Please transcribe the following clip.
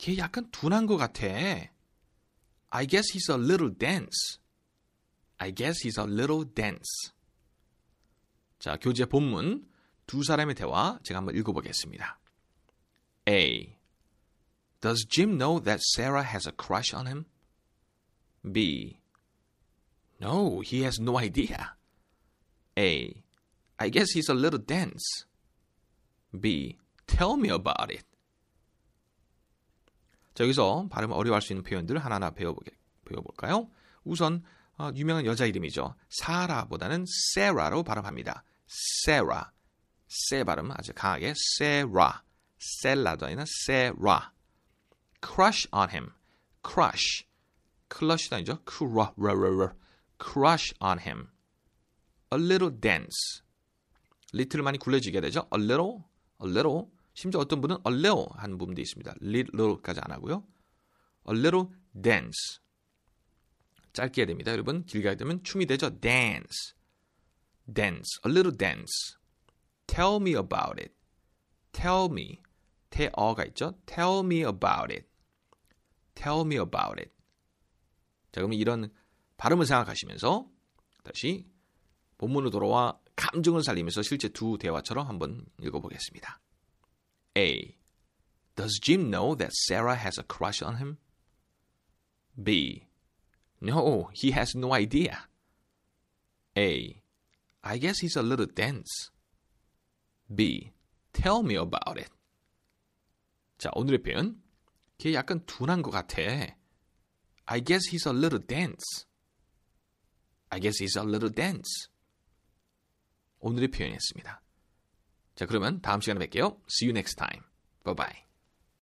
걔 약간 둔한 것 같아. I guess he's a little dense. I guess he's a little dense. 자, 교재 본문 두 사람의 대화 제가 한번 읽어보겠습니다. A. Does Jim know that Sarah has a crush on him? B. No, he has no idea. A. I guess he's a little dense. B. Tell me about it. 자, 여기서 발음 어려워할 수 있는 표현들 하나하나 배워보게, 배워볼까요? 우선 어, 유명한 여자 이름이죠. 사라보다는 세라로 발음합니다. 세라. 세 발음 아주 강하게 세라. 셀라도 아니라 세라. crush on him. crush. 클러시도 아니죠. crush. crush on him. a little dense. little 많이 굴려지게 되죠. a little, a little. 심지어 어떤 분은 a little 하는 부분도 있습니다. little까지 안 하고요. little dense. 짧게 해야 됩니다. 여러분 길게 하게 되면 춤이 되죠. dance. dance. a little dance. tell me about it. tell me. 태어가 있죠. tell me about it. tell me about it. 자, 그러면 이런 발음을 생각하시면서 다시 본문으로 돌아와 감정을 살리면서 실제 두 대화처럼 한번 읽어보겠습니다. A. Does Jim know that Sarah has a crush on him? B. No, he has no idea. A. I guess he's a little dense. B. Tell me about it. 자, 오늘의 표현. 걔 약간 둔한 것 같아. I guess he's a little dense. I guess he's a little dense. 오늘의 표현이었습니다. 자, 그러면 다음 시간에 뵐게요. See you next time. Bye bye.